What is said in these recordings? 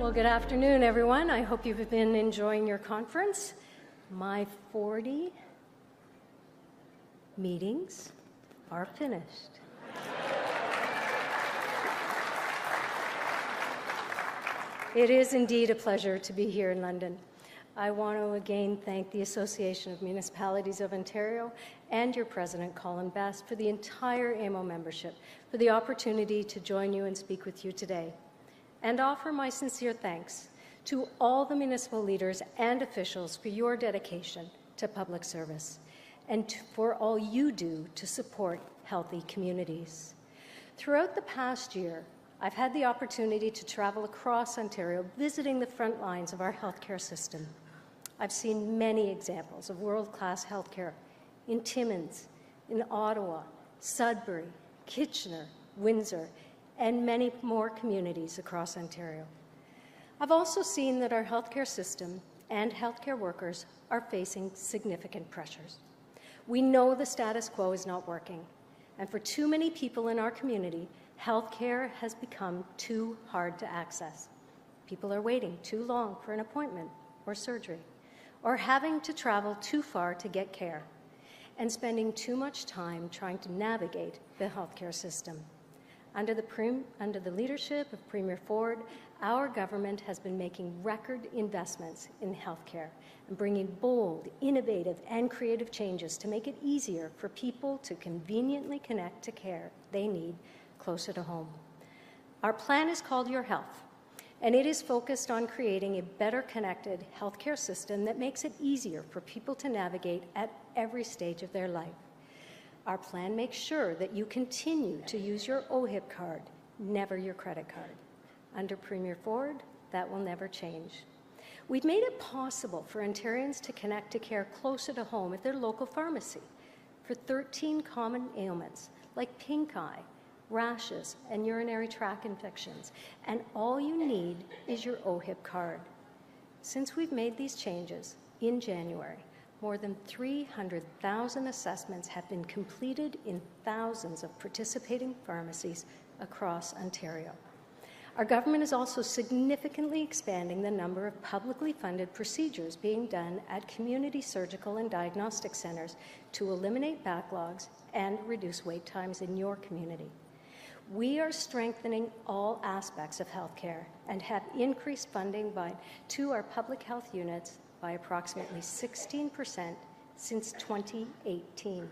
Well, good afternoon, everyone. I hope you've been enjoying your conference. My 40 meetings are finished. It is indeed a pleasure to be here in London. I want to again thank the Association of Municipalities of Ontario and your president, Colin Best, for the entire AMO membership for the opportunity to join you and speak with you today, and offer my sincere thanks to all the municipal leaders and officials for your dedication to public service and for all you do to support healthy communities. Throughout the past year, I've had the opportunity to travel across Ontario, visiting the front lines of our healthcare system. I've seen many examples of world class healthcare in Timmins, in Ottawa, Sudbury, Kitchener, Windsor, and many more communities across Ontario. I've also seen that our healthcare system and healthcare workers are facing significant pressures. We know the status quo is not working, and for too many people in our community, healthcare has become too hard to access. People are waiting too long for an appointment or surgery, or having to travel too far to get care, and spending too much time trying to navigate the healthcare system. Under the, prim- under the leadership of Premier Ford, our government has been making record investments in healthcare and bringing bold, innovative, and creative changes to make it easier for people to conveniently connect to care they need closer to home. Our plan is called Your Health, and it is focused on creating a better connected healthcare system that makes it easier for people to navigate at every stage of their life. Our plan makes sure that you continue to use your OHIP card, never your credit card. Under Premier Ford, that will never change. We've made it possible for Ontarians to connect to care closer to home at their local pharmacy for 13 common ailments like pink eye, rashes, and urinary tract infections, and all you need is your OHIP card. Since we've made these changes in January, more than 300,000 assessments have been completed in thousands of participating pharmacies across Ontario. Our government is also significantly expanding the number of publicly funded procedures being done at community surgical and diagnostic centres to eliminate backlogs and reduce wait times in your community. We are strengthening all aspects of healthcare and have increased funding by, to our public health units by approximately 16% since 2018.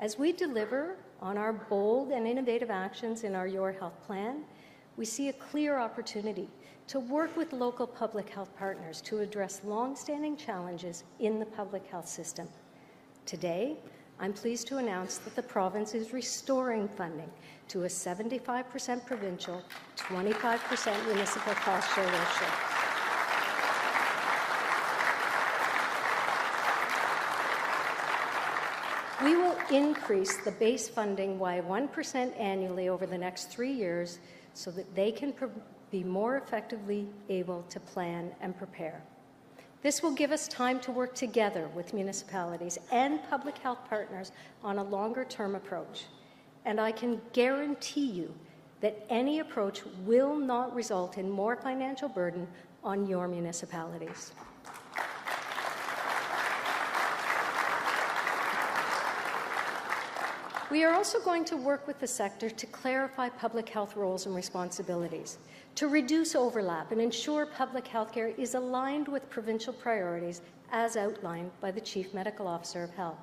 As we deliver on our bold and innovative actions in our Your Health plan, we see a clear opportunity to work with local public health partners to address long-standing challenges in the public health system. Today, I'm pleased to announce that the province is restoring funding to a 75% provincial, 25% municipal cost share ratio. We will increase the base funding by 1% annually over the next three years so that they can be more effectively able to plan and prepare. This will give us time to work together with municipalities and public health partners on a longer term approach and I can guarantee you that any approach will not result in more financial burden on your municipalities. We are also going to work with the sector to clarify public health roles and responsibilities, to reduce overlap and ensure public health care is aligned with provincial priorities as outlined by the Chief Medical Officer of Health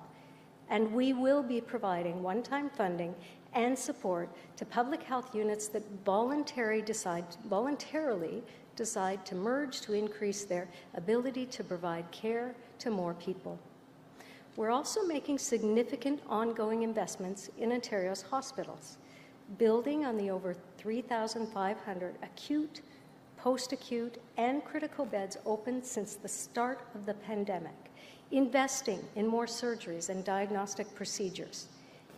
and we will be providing one-time funding and support to public health units that voluntarily decide, voluntarily decide to merge to increase their ability to provide care to more people. We're also making significant ongoing investments in Ontario's hospitals, building on the over 3,500 acute, post-acute, and critical beds opened since the start of the pandemic investing in more surgeries and diagnostic procedures,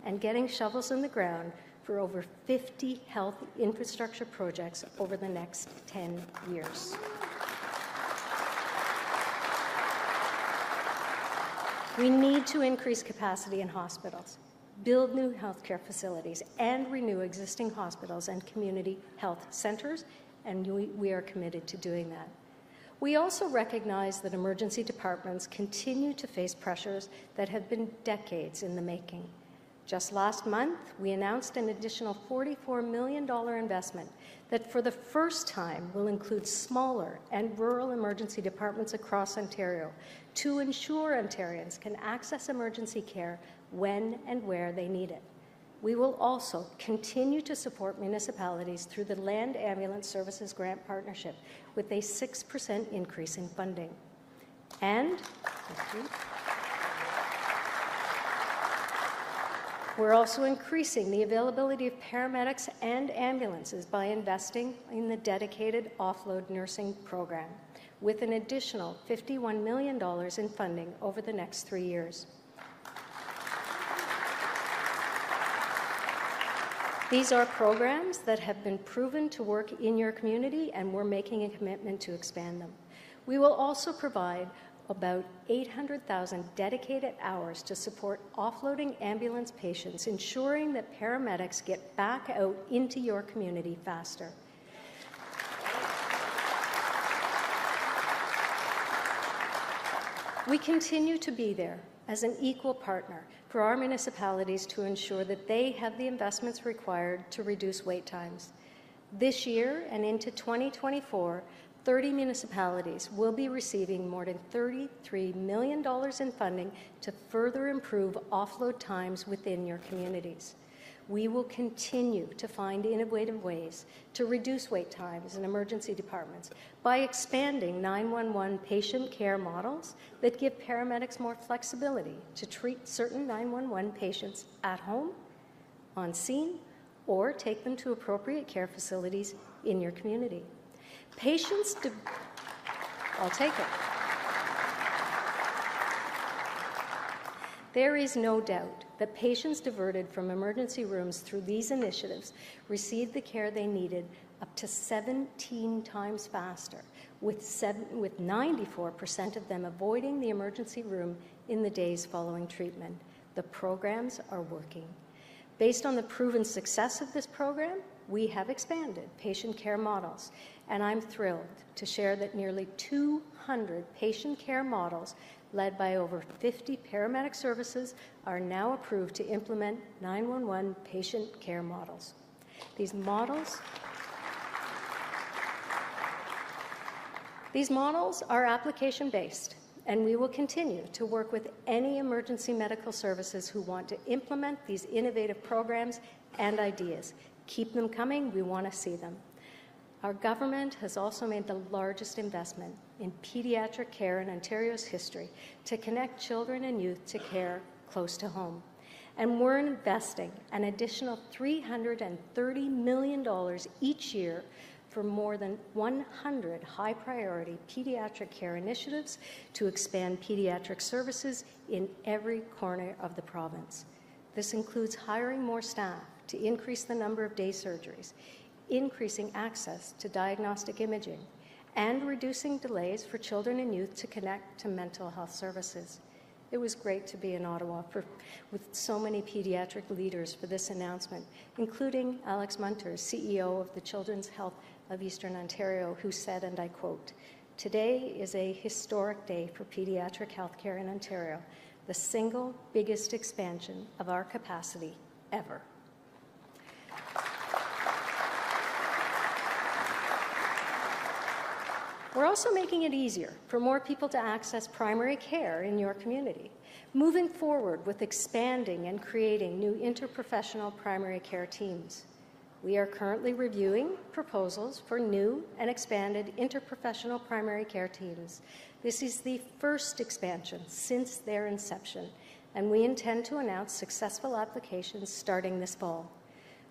and getting shovels in the ground for over 50 health infrastructure projects over the next 10 years. We need to increase capacity in hospitals, build new healthcare facilities, and renew existing hospitals and community health centres and we, we are committed to doing that. We also recognize that emergency departments continue to face pressures that have been decades in the making. Just last month, we announced an additional $44 million investment that for the first time will include smaller and rural emergency departments across Ontario to ensure Ontarians can access emergency care when and where they need it. We will also continue to support municipalities through the Land Ambulance Services Grant Partnership with a 6% increase in funding. And we're also increasing the availability of paramedics and ambulances by investing in the dedicated offload nursing program with an additional $51 million in funding over the next three years. These are programs that have been proven to work in your community, and we're making a commitment to expand them. We will also provide about 800,000 dedicated hours to support offloading ambulance patients, ensuring that paramedics get back out into your community faster. We continue to be there as an equal partner for our municipalities to ensure that they have the investments required to reduce wait times. This year and into 2024, 30 municipalities will be receiving more than $33 million in funding to further improve offload times within your communities we will continue to find innovative ways to reduce wait times in emergency departments by expanding 911 patient care models that give paramedics more flexibility to treat certain 911 patients at home, on scene, or take them to appropriate care facilities in your community. Patients, de- I'll take it. There is no doubt that patients diverted from emergency rooms through these initiatives received the care they needed up to 17 times faster, with, seven, with 94% of them avoiding the emergency room in the days following treatment. The programs are working. Based on the proven success of this program, we have expanded patient care models, and I'm thrilled to share that nearly 200 patient care models led by over 50 paramedic services, are now approved to implement 911 patient care models. These models These models are application based, and we will continue to work with any emergency medical services who want to implement these innovative programs and ideas. Keep them coming, we want to see them. Our government has also made the largest investment in pediatric care in Ontario's history to connect children and youth to care close to home. And we're investing an additional $330 million each year for more than 100 high priority pediatric care initiatives to expand pediatric services in every corner of the province. This includes hiring more staff to increase the number of day surgeries, increasing access to diagnostic imaging, and reducing delays for children and youth to connect to mental health services. It was great to be in Ottawa for, with so many pediatric leaders for this announcement, including Alex Munter, CEO of the Children's Health of Eastern Ontario, who said, and I quote, Today is a historic day for pediatric healthcare in Ontario, the single biggest expansion of our capacity ever. We're also making it easier for more people to access primary care in your community, moving forward with expanding and creating new interprofessional primary care teams. We are currently reviewing proposals for new and expanded interprofessional primary care teams. This is the first expansion since their inception, and we intend to announce successful applications starting this fall.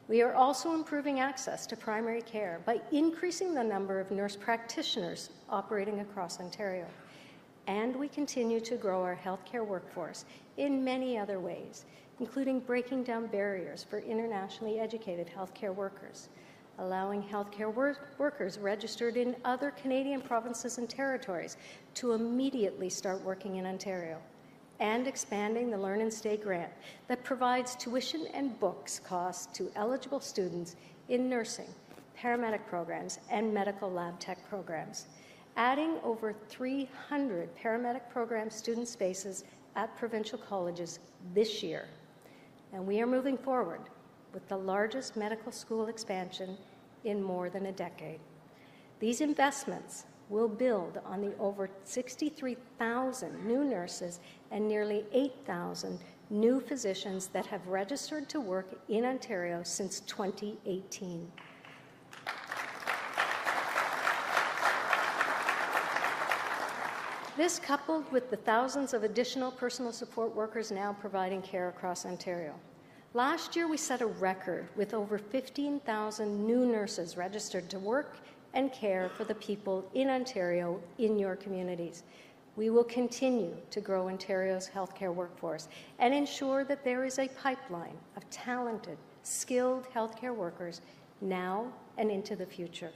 We are also improving access to primary care by increasing the number of nurse practitioners operating across Ontario. And we continue to grow our healthcare workforce in many other ways, including breaking down barriers for internationally educated healthcare workers, allowing healthcare wor- workers registered in other Canadian provinces and territories to immediately start working in Ontario and expanding the Learn and Stay grant that provides tuition and books costs to eligible students in nursing, paramedic programs, and medical lab tech programs, adding over 300 paramedic program student spaces at provincial colleges this year. And we are moving forward with the largest medical school expansion in more than a decade. These investments will build on the over 63,000 new nurses and nearly 8,000 new physicians that have registered to work in Ontario since 2018. This, coupled with the thousands of additional personal support workers now providing care across Ontario. Last year, we set a record with over 15,000 new nurses registered to work and care for the people in Ontario in your communities. We will continue to grow Ontario's healthcare workforce and ensure that there is a pipeline of talented, skilled healthcare workers now and into the future.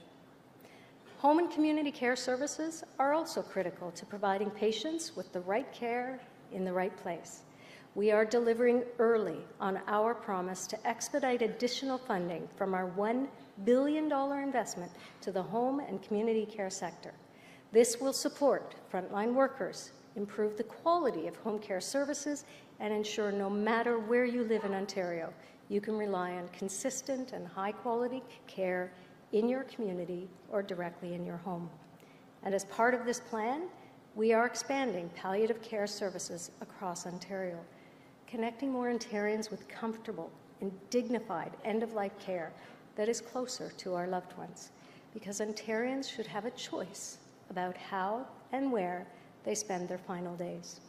Home and community care services are also critical to providing patients with the right care in the right place. We are delivering early on our promise to expedite additional funding from our $1 billion investment to the home and community care sector. This will support frontline workers, improve the quality of home care services, and ensure no matter where you live in Ontario, you can rely on consistent and high quality care in your community or directly in your home. And as part of this plan, we are expanding palliative care services across Ontario, connecting more Ontarians with comfortable and dignified end of life care that is closer to our loved ones, because Ontarians should have a choice about how and where they spend their final days.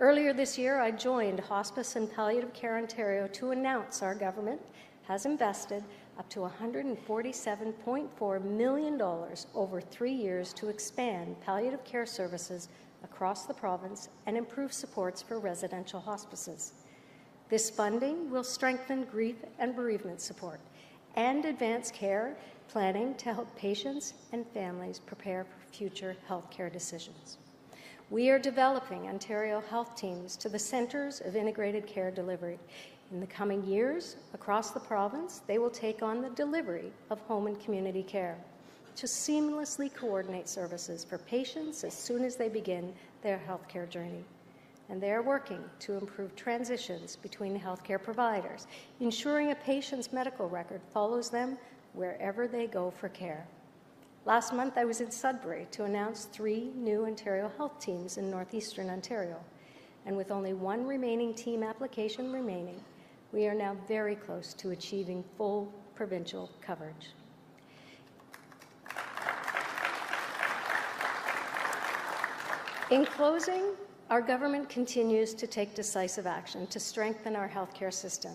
Earlier this year, I joined Hospice and Palliative Care Ontario to announce our government has invested up to $147.4 million over three years to expand palliative care services across the province and improve supports for residential hospices. This funding will strengthen grief and bereavement support and advance care planning to help patients and families prepare for future healthcare decisions. We are developing Ontario health teams to the Centres of Integrated Care Delivery. In the coming years, across the province, they will take on the delivery of home and community care to seamlessly coordinate services for patients as soon as they begin their healthcare journey. And they are working to improve transitions between healthcare providers, ensuring a patient's medical record follows them wherever they go for care. Last month, I was in Sudbury to announce three new Ontario health teams in northeastern Ontario. And with only one remaining team application remaining, we are now very close to achieving full provincial coverage. In closing, our government continues to take decisive action to strengthen our healthcare system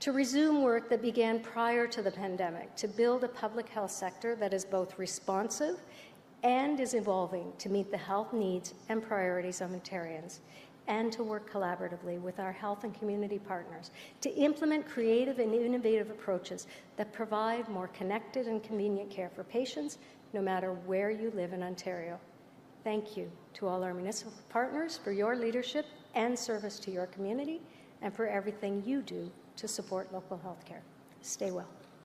to resume work that began prior to the pandemic, to build a public health sector that is both responsive and is evolving to meet the health needs and priorities of Ontarians, and to work collaboratively with our health and community partners to implement creative and innovative approaches that provide more connected and convenient care for patients no matter where you live in Ontario. Thank you to all our municipal partners for your leadership and service to your community and for everything you do to support local health care. Stay well.